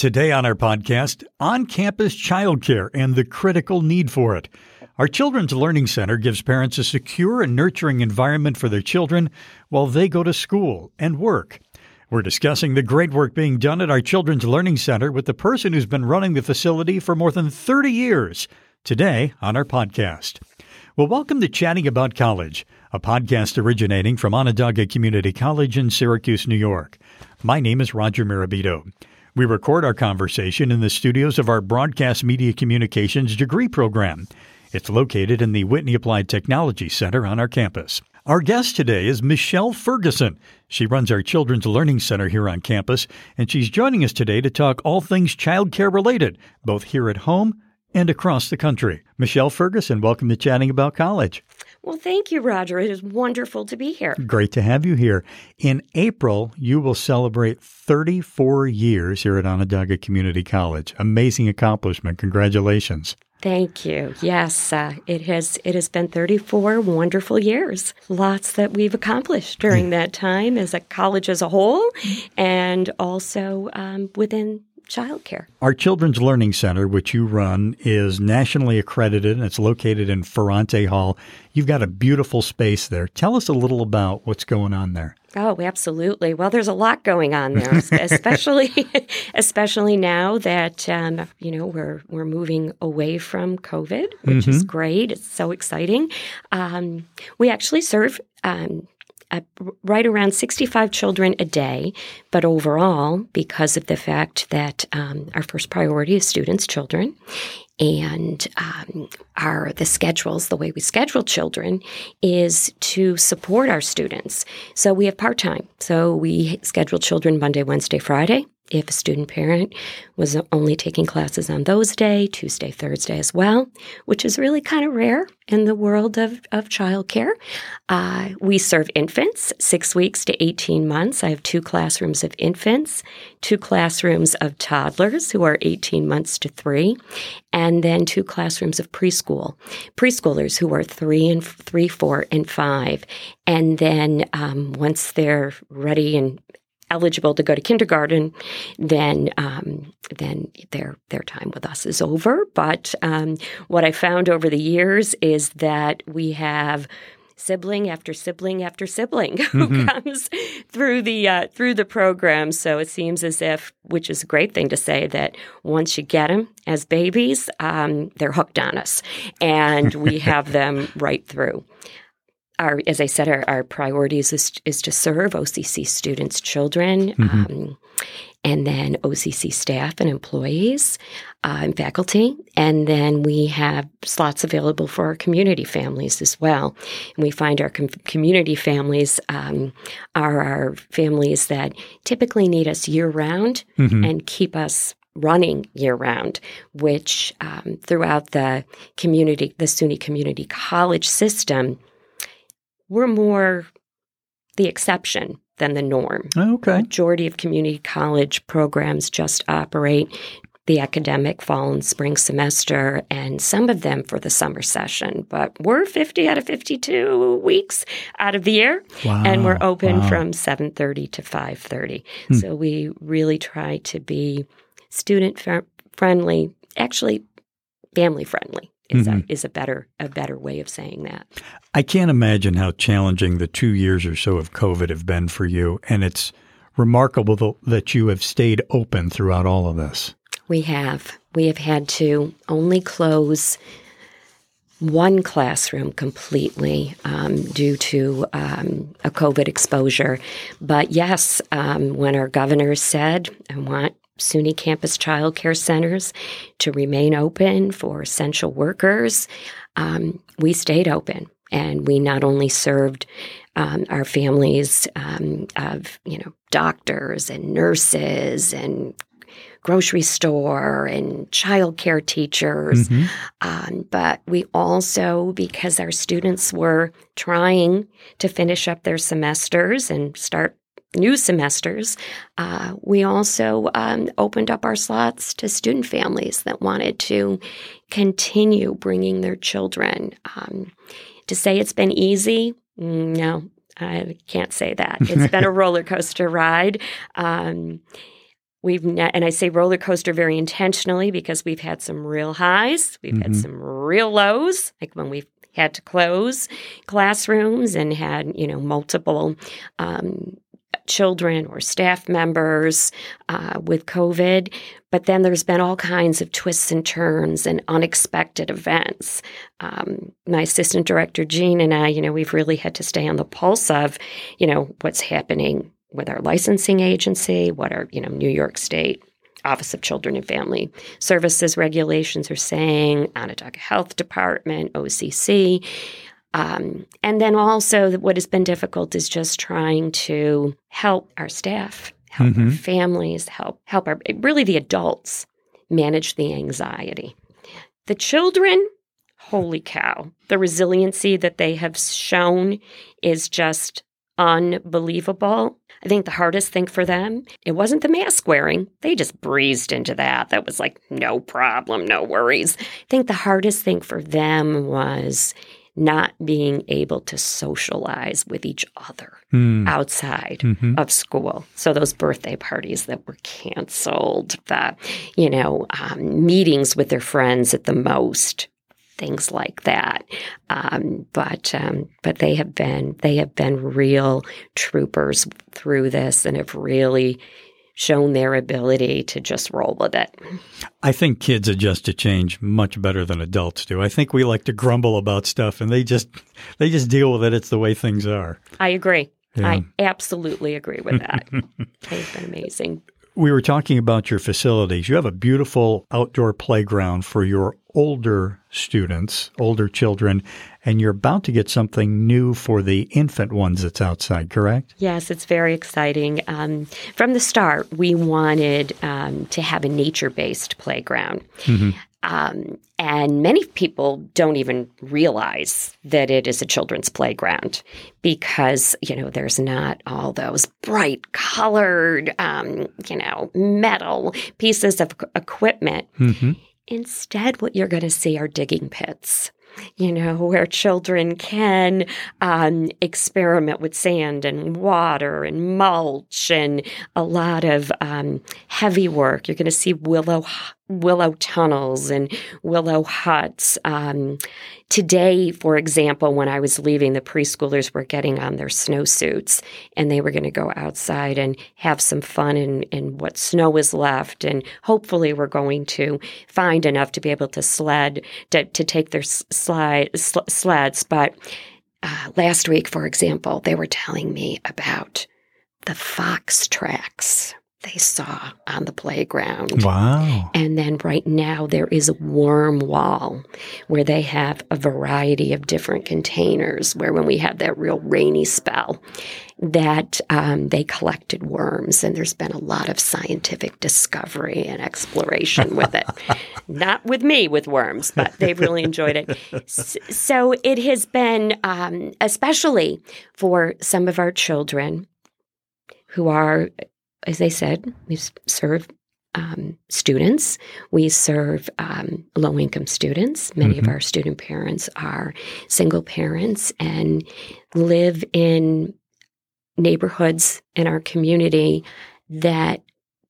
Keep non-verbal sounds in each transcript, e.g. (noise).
Today on our podcast, on campus childcare and the critical need for it. Our Children's Learning Center gives parents a secure and nurturing environment for their children while they go to school and work. We're discussing the great work being done at our Children's Learning Center with the person who's been running the facility for more than 30 years. Today on our podcast. Well, welcome to Chatting About College, a podcast originating from Onondaga Community College in Syracuse, New York. My name is Roger Mirabito. We record our conversation in the studios of our Broadcast Media Communications degree program. It's located in the Whitney Applied Technology Center on our campus. Our guest today is Michelle Ferguson. She runs our Children's Learning Center here on campus, and she's joining us today to talk all things childcare related, both here at home and across the country. Michelle Ferguson, welcome to Chatting About College. Well, thank you, Roger. It is wonderful to be here. Great to have you here. In April, you will celebrate 34 years here at Onondaga Community College. Amazing accomplishment. Congratulations. Thank you. Yes, uh, it has it has been 34 wonderful years. Lots that we've accomplished during that time as a college as a whole, and also um, within childcare. Our Children's Learning Center, which you run, is nationally accredited and it's located in Ferrante Hall. You've got a beautiful space there. Tell us a little about what's going on there. Oh, absolutely. Well, there's a lot going on there, (laughs) especially (laughs) especially now that um, you know we're we're moving away from COVID, which mm-hmm. is great. It's so exciting. Um, we actually serve um, uh, right around 65 children a day. But overall, because of the fact that um, our first priority is students, children, and um, our the schedules, the way we schedule children is to support our students. So we have part time. So we schedule children Monday, Wednesday, Friday if a student parent was only taking classes on those day, Tuesday, Thursday as well, which is really kind of rare in the world of, of childcare. Uh, we serve infants, six weeks to 18 months. I have two classrooms of infants, two classrooms of toddlers who are 18 months to three, and then two classrooms of preschool, preschoolers who are three and three, four, and five. And then um, once they're ready and eligible to go to kindergarten, then um, then their their time with us is over. But um, what I found over the years is that we have sibling after sibling after sibling who mm-hmm. comes through the uh, through the program. So it seems as if, which is a great thing to say, that once you get them as babies, um, they're hooked on us, and we have them right through our, as I said, our, our priorities is, is to serve OCC students' children, mm-hmm. um, and then OCC staff and employees uh, and faculty. And then we have slots available for our community families as well. And we find our com- community families um, are our families that typically need us year round mm-hmm. and keep us running year round, which um, throughout the community, the SUNY Community College system, we're more the exception than the norm. Okay. The majority of community college programs just operate the academic fall and spring semester and some of them for the summer session but we're 50 out of 52 weeks out of the year wow. and we're open wow. from 7.30 to 5.30 hmm. so we really try to be student friendly actually family friendly is, mm-hmm. a, is a better a better way of saying that. I can't imagine how challenging the two years or so of COVID have been for you, and it's remarkable that you have stayed open throughout all of this. We have. We have had to only close one classroom completely um, due to um, a COVID exposure. But yes, um, when our governor said, I want SUNY campus child care centers to remain open for essential workers, um, we stayed open. And we not only served um, our families um, of, you know, doctors and nurses and grocery store and child care teachers. Mm-hmm. Um, but we also, because our students were trying to finish up their semesters and start new semesters, uh, we also um, opened up our slots to student families that wanted to continue bringing their children. Um, to say it's been easy, no, I can't say that. (laughs) It's been a roller coaster ride. Um, We've ne- and I say roller coaster very intentionally because we've had some real highs, we've Mhm. had some real lows, like when we've had to close classrooms and had you know multiple um, children or staff members uh, with COVID. But then there's been all kinds of twists and turns and unexpected events. Um, my assistant director Jean and I, you know, we've really had to stay on the pulse of, you know, what's happening with our licensing agency, what our, you know, New York State Office of Children and Family Services regulations are saying, Onondaga Health Department, OCC. Um, and then also, what has been difficult is just trying to help our staff, help our Mhm. families, help help our really the adults manage the anxiety. The children, holy cow, the resiliency that they have shown is just unbelievable. I think the hardest thing for them, it wasn't the mask wearing. They just breezed into that. That was like no problem, no worries. I think the hardest thing for them was not being able to socialize with each other Hmm. outside Mhm. of school. So those birthday parties that were canceled, the you know um, meetings with their friends at the most, things like that. Um, but um, but they have been they have been real troopers through this and have really shown their ability to just roll with it. I think kids adjust to change much better than adults do. I think we like to grumble about stuff and they just they just deal with it. It's the way things are. I agree. Yeah. I absolutely agree with that. (laughs) They've been amazing. We were talking about your facilities. You have a beautiful outdoor playground for your older students, older children, and you're about to get something new for the infant ones that's outside, correct? Yes, it's very exciting. Um, from the start, we wanted um, to have a nature based playground. Um, and many people don't even realize that it is a children's playground because, you know, there's not all those bright colored, um, you know, metal pieces of equipment. Mm-hmm. Instead, what you're going to see are digging pits, you know, where children can um, experiment with sand and water and mulch and a lot of um, heavy work. You're going to see willow willow tunnels and willow huts. Um, today, for example, when I was leaving, the preschoolers were getting on their snowsuits and they were going to go outside and have some fun in, in what snow is left. And hopefully, we're going to find enough to be able to sled to, to take their slide sl- sleds. But uh, last week, for example, they were telling me about the fox tracks they saw on the playground. Wow. And then right now there is a worm wall where they have a variety of different containers where when we had that real rainy spell that um, they collected worms and there's been a lot of scientific discovery and exploration with it (laughs) not with me with worms but they've really enjoyed it (laughs) so it has been um, especially for some of our children who are as I said, we serve um, students. We serve um, low income students. Many of Mhm. our student parents are single parents and live in neighborhoods in our community that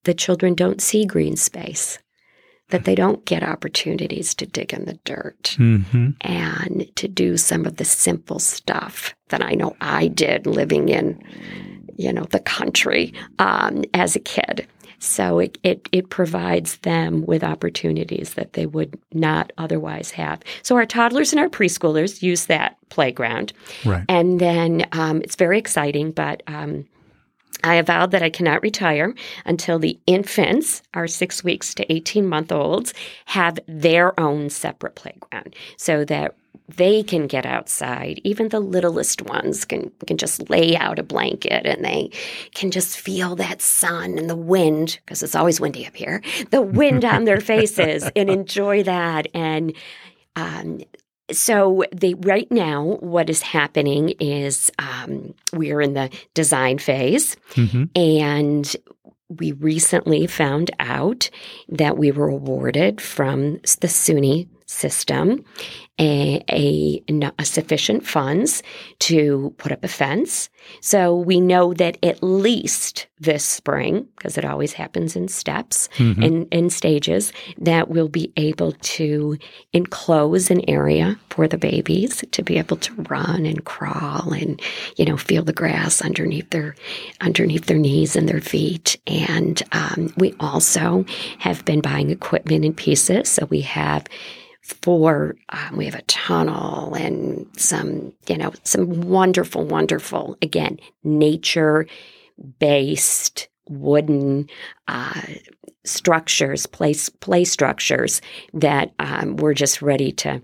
the children don't see green space, that they don't get opportunities to dig in the dirt Mm-hmm. and to do some of the simple stuff that I know I did living in, you know, the country um, as a kid. So it, it it provides them with opportunities that they would not otherwise have. So our toddlers and our preschoolers use that playground, Right. and then um, it's very exciting. But um, I have vowed that I cannot retire until the infants, our six weeks to 18 month olds, have their own separate playground so that they can get outside. Even the littlest ones can, can just lay out a blanket and they can just feel that sun and the wind, because it's always windy up here, the wind on their (laughs) faces and enjoy that. And um, so they right now what is happening is um, we're in the design phase Mm-hmm. and we recently found out that we were awarded from the SUNY system a, a, a, sufficient funds to put up a fence. So we know that at least this spring, because it always happens in steps mm-hmm. and in stages, that we'll be able to enclose an area for the babies to be able to run and crawl and you know feel the grass underneath their underneath their knees and their feet. And um, we also have been buying equipment in pieces, so we have for um, we have a tunnel and some you know some wonderful wonderful again nature based wooden uh, structures play play structures that um, we're just ready to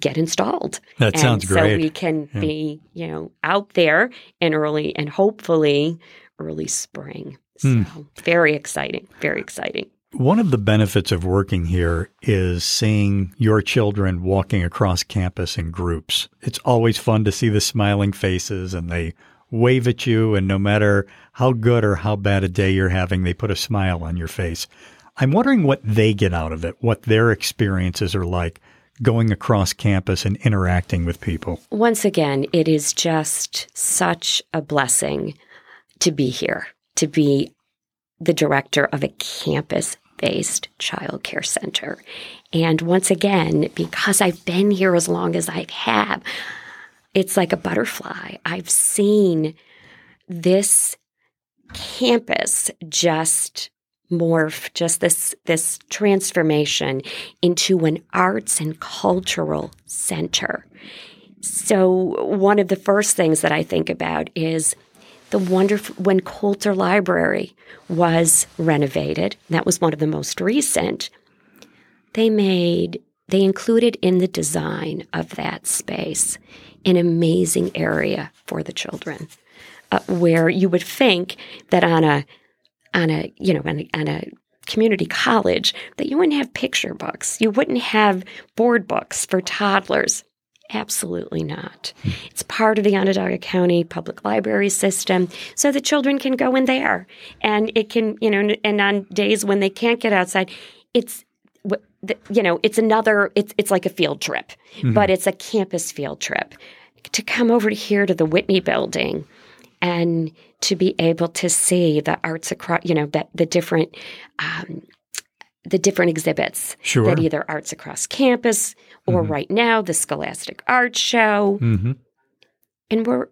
get installed that and sounds great so we can yeah. be you know out there in early and hopefully early spring so mm. very exciting very exciting one of the benefits of working here is seeing your children walking across campus in groups. It's always fun to see the smiling faces and they wave at you, and no matter how good or how bad a day you're having, they put a smile on your face. I'm wondering what they get out of it, what their experiences are like going across campus and interacting with people. Once again, it is just such a blessing to be here, to be the director of a campus based child care center. And once again, because I've been here as long as I have, it's like a butterfly. I've seen this campus just morph just this this transformation into an arts and cultural center. So one of the first things that I think about is the wonderful when Coulter Library was renovated. That was one of the most recent. They made they included in the design of that space an amazing area for the children, uh, where you would think that on a on a you know on a, on a community college that you wouldn't have picture books, you wouldn't have board books for toddlers. Absolutely not. It's part of the Onondaga County Public Library system, so the children can go in there, and it can, you know, and on days when they can't get outside, it's you know, it's another, it's it's like a field trip, mm-hmm. but it's a campus field trip to come over to here to the Whitney Building, and to be able to see the arts across, you know, that the different um, the different exhibits sure. that either arts across campus or mm-hmm. right now the Scholastic Art Show. Mm-hmm. And we're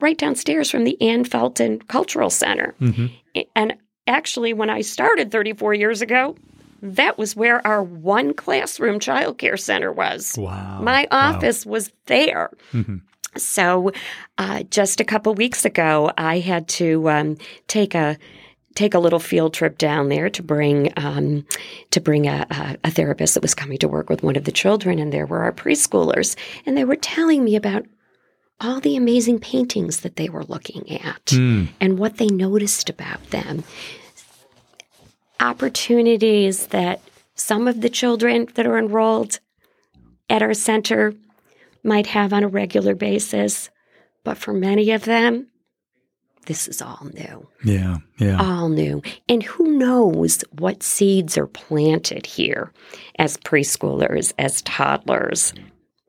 right downstairs from the Ann Felton Cultural Center. Mm-hmm. And actually, when I started 34 years ago, that was where our one classroom childcare center was. Wow. My office wow. was there. Mm-hmm. So, uh, just a couple weeks ago, I had to um, take a take a little field trip down there to bring um, to bring a, a, a therapist that was coming to work with one of the children, and there were our preschoolers, and they were telling me about all the amazing paintings that they were looking at mm. and what they noticed about them. Opportunities that some of the children that are enrolled at our center might have on a regular basis, but for many of them, this is all new. Yeah, yeah. All new. And who knows what seeds are planted here as preschoolers, as toddlers.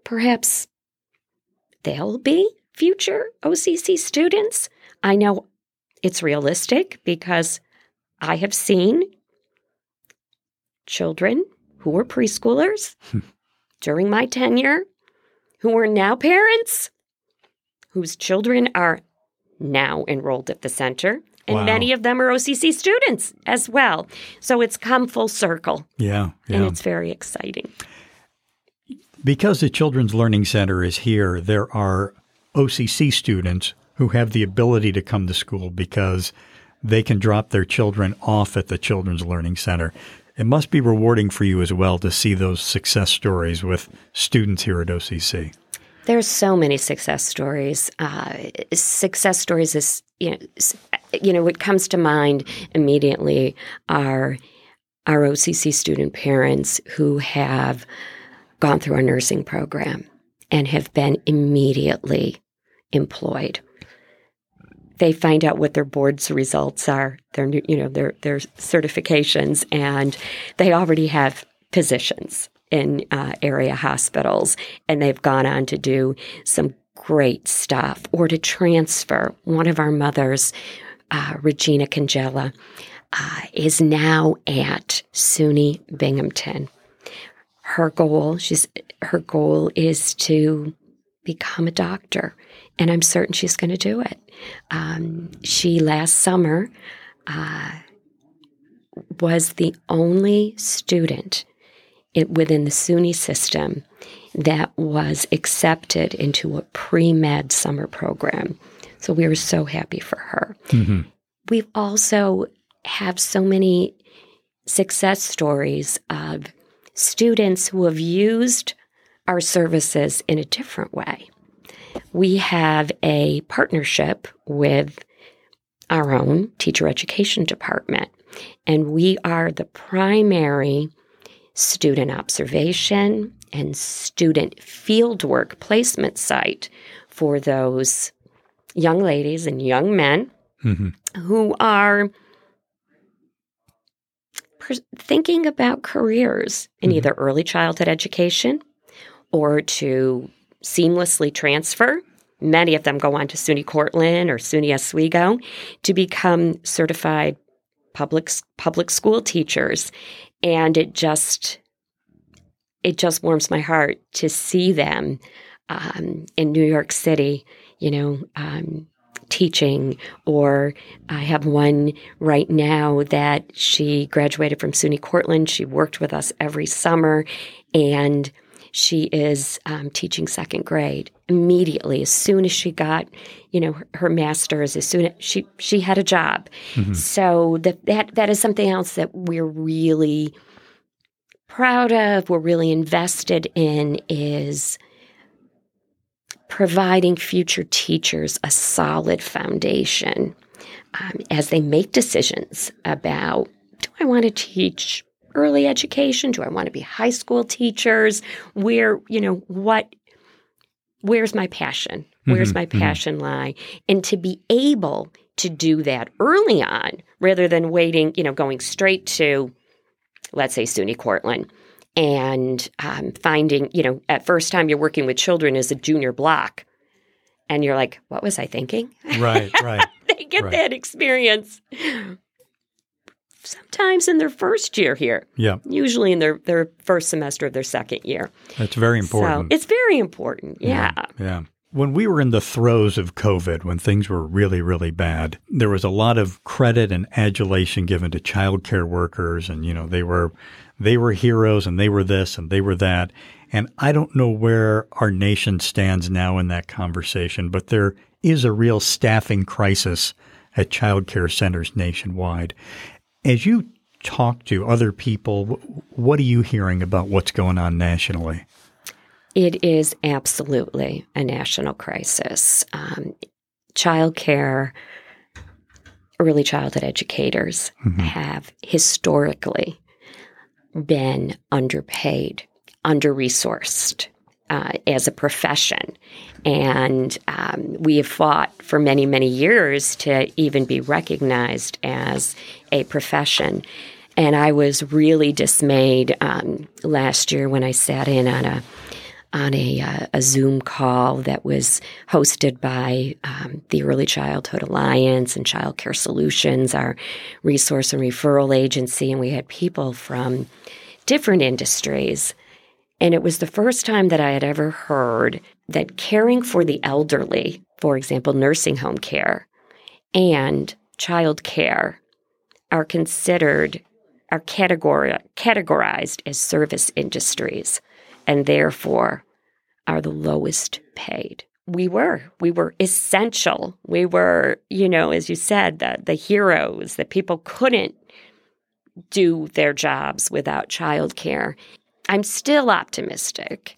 Perhaps they'll be future OCC students. I know it's realistic because I have seen children who were preschoolers hmm. during my tenure who are now parents whose children are now enrolled at the center. And wow. many of them are OCC students as well. So it's come full circle. Yeah, yeah. And it's very exciting. Because the Children's Learning Center is here, there are OCC students who have the ability to come to school because they can drop their children off at the Children's Learning Center. It must be rewarding for you as well to see those success stories with students here at OCC. There's so many success stories. Uh, success stories is you know, you know what comes to mind immediately are our OCC student parents who have gone through our nursing program and have been immediately employed. They find out what their board's results are, their you know their their certifications, and they already have positions in uh, area hospitals, and they've gone on to do some great stuff or to transfer. One of our mothers, uh, Regina Congella, uh, is now at SUNY Binghamton. Her goal, she's her goal is to become a doctor, and I'm certain she's going to do it. Um, she last summer uh, was the only student it, within the SUNY system that was accepted into a pre med summer program. So we were so happy for her. Mm-hmm. We've also have so many success stories of students who have used our services in a different way. We have a partnership with our own teacher education department, and we are the primary student observation and student fieldwork placement site for those young ladies and young men mm-hmm. who are thinking about careers in mm-hmm. either early childhood education or to seamlessly transfer. Many of them go on to SUNY Cortland or SUNY Oswego to become certified public public school teachers, and it just it just warms my heart to see them um, in New York City. You know, um, teaching, or I have one right now that she graduated from SUNY Cortland. She worked with us every summer, and she is um, teaching second grade immediately as soon as she got you know her, her master's as soon as she she had a job mm-hmm. so that that that is something else that we're really proud of we're really invested in is providing future teachers a solid foundation um, as they make decisions about do I want to teach early education? Do I want to be high school teachers? Where, you know, what, where's my passion? Where's mm-hmm, my mm-hmm. passion mm-hmm. lie? And to be able to do that early on rather than waiting, you know, going straight to, let's say, SUNY Cortland and um, finding, you know, at first time you're working with children as a junior block, and you're like, what was I thinking? Right, (laughs) right. they get right. that experience sometimes in their first year here. Yeah. Usually in their, their first semester of their second year. That's very important. So it's very important. Yeah. yeah. Yeah. When we were in the throes of COVID, when things were really, really bad, there was a lot of credit and adulation given to childcare workers, and you know they were they were heroes and they were this and they were that. And I don't know where our nation stands now in that conversation, but there is a real staffing crisis at childcare centers nationwide. As you talk to other people, what are you hearing about what's going on nationally? It is absolutely a national crisis. Um, child care, early childhood educators mm-hmm. have historically been underpaid, under resourced uh, as a profession. And um, we have fought for many, many years to even be recognized as a profession. And I was really dismayed um, last year when I sat in on a on a, uh, a Zoom call that was hosted by um, the Early Childhood Alliance and Child Care Solutions, our resource and referral agency, and we had people from different industries. And it was the first time that I had ever heard that caring for the elderly, for example, nursing home care and child care, are considered, are categori- categorized as service industries and therefore are the lowest paid. We were. We were essential. We were, you know, as you said, the, the heroes that people couldn't do their jobs without childcare. I'm still optimistic,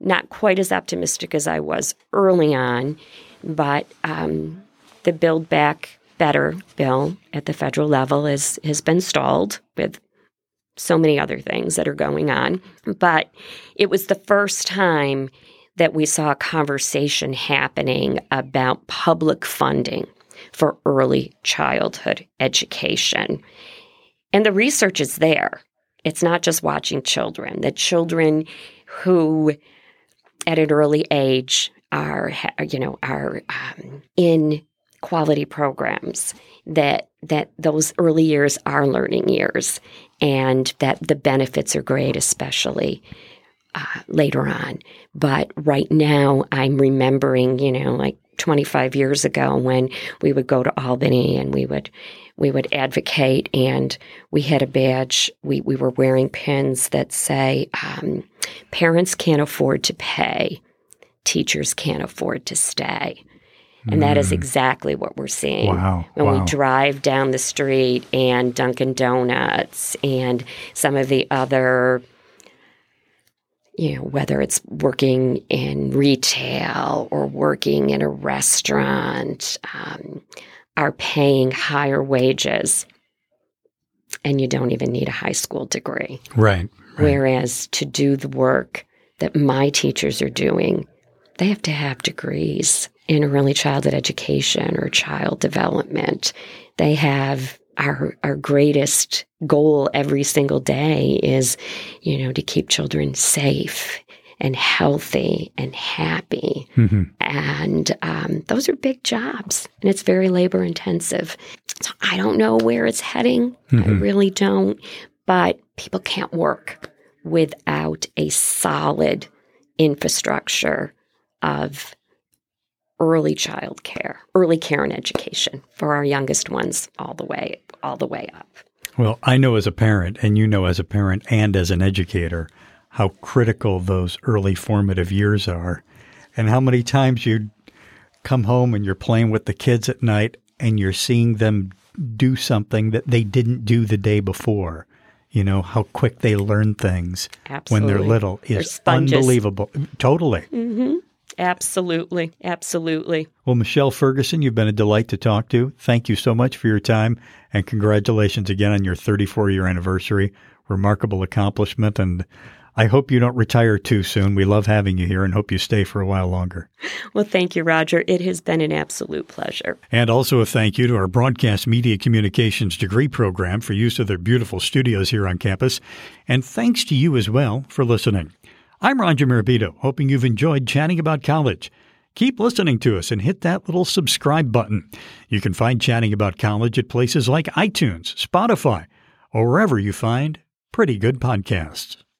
not quite as optimistic as I was early on, but um, the Build Back Better bill at the federal level is, has been stalled with so many other things that are going on. But it was the first time that we saw a conversation happening about public funding for early childhood education. And the research is there. It's not just watching children, that children who at an early age are, you know, are um, in quality programs that that those early years are learning years and that the benefits are great especially uh, later on. But right now i'm remembering you know like 25 years ago when we would go to albany and we would we would advocate and we had a badge we, we were wearing pins that say um, parents can't afford to pay teachers can't afford to stay and that is mm. exactly what we're seeing wow. when wow. we drive down the street and Dunkin' Donuts and some of the other, you know, whether it's working in retail or working in a restaurant, um, are paying higher wages. And you don't even need a high school degree. Right. right. Whereas to do the work that my teachers are doing, they have to have degrees in early childhood education or child development. They have our our greatest goal every single day is, you know, to keep children safe and healthy and happy. Mm-hmm. And um, those are big jobs, and it's very labor intensive. So I don't know where it's heading. Mm-hmm. I really don't. But people can't work without a solid infrastructure of early child care, early care and education for our youngest ones all the way all the way up. Well, I know as a parent and you know as a parent and as an educator how critical those early formative years are and how many times you come home and you're playing with the kids at night and you're seeing them do something that they didn't do the day before. You know, how quick they learn things Absolutely. when they're little is unbelievable. Totally. Mm-hmm. Absolutely. Absolutely. Well, Michelle Ferguson, you've been a delight to talk to. Thank you so much for your time and congratulations again on your 34 year anniversary. Remarkable accomplishment. And I hope you don't retire too soon. We love having you here and hope you stay for a while longer. Well, thank you, Roger. It has been an absolute pleasure. And also a thank you to our Broadcast Media Communications degree program for use of their beautiful studios here on campus. And thanks to you as well for listening. I'm Roger Mirabito, hoping you've enjoyed chatting about college. Keep listening to us and hit that little subscribe button. You can find Chatting About College at places like iTunes, Spotify, or wherever you find pretty good podcasts.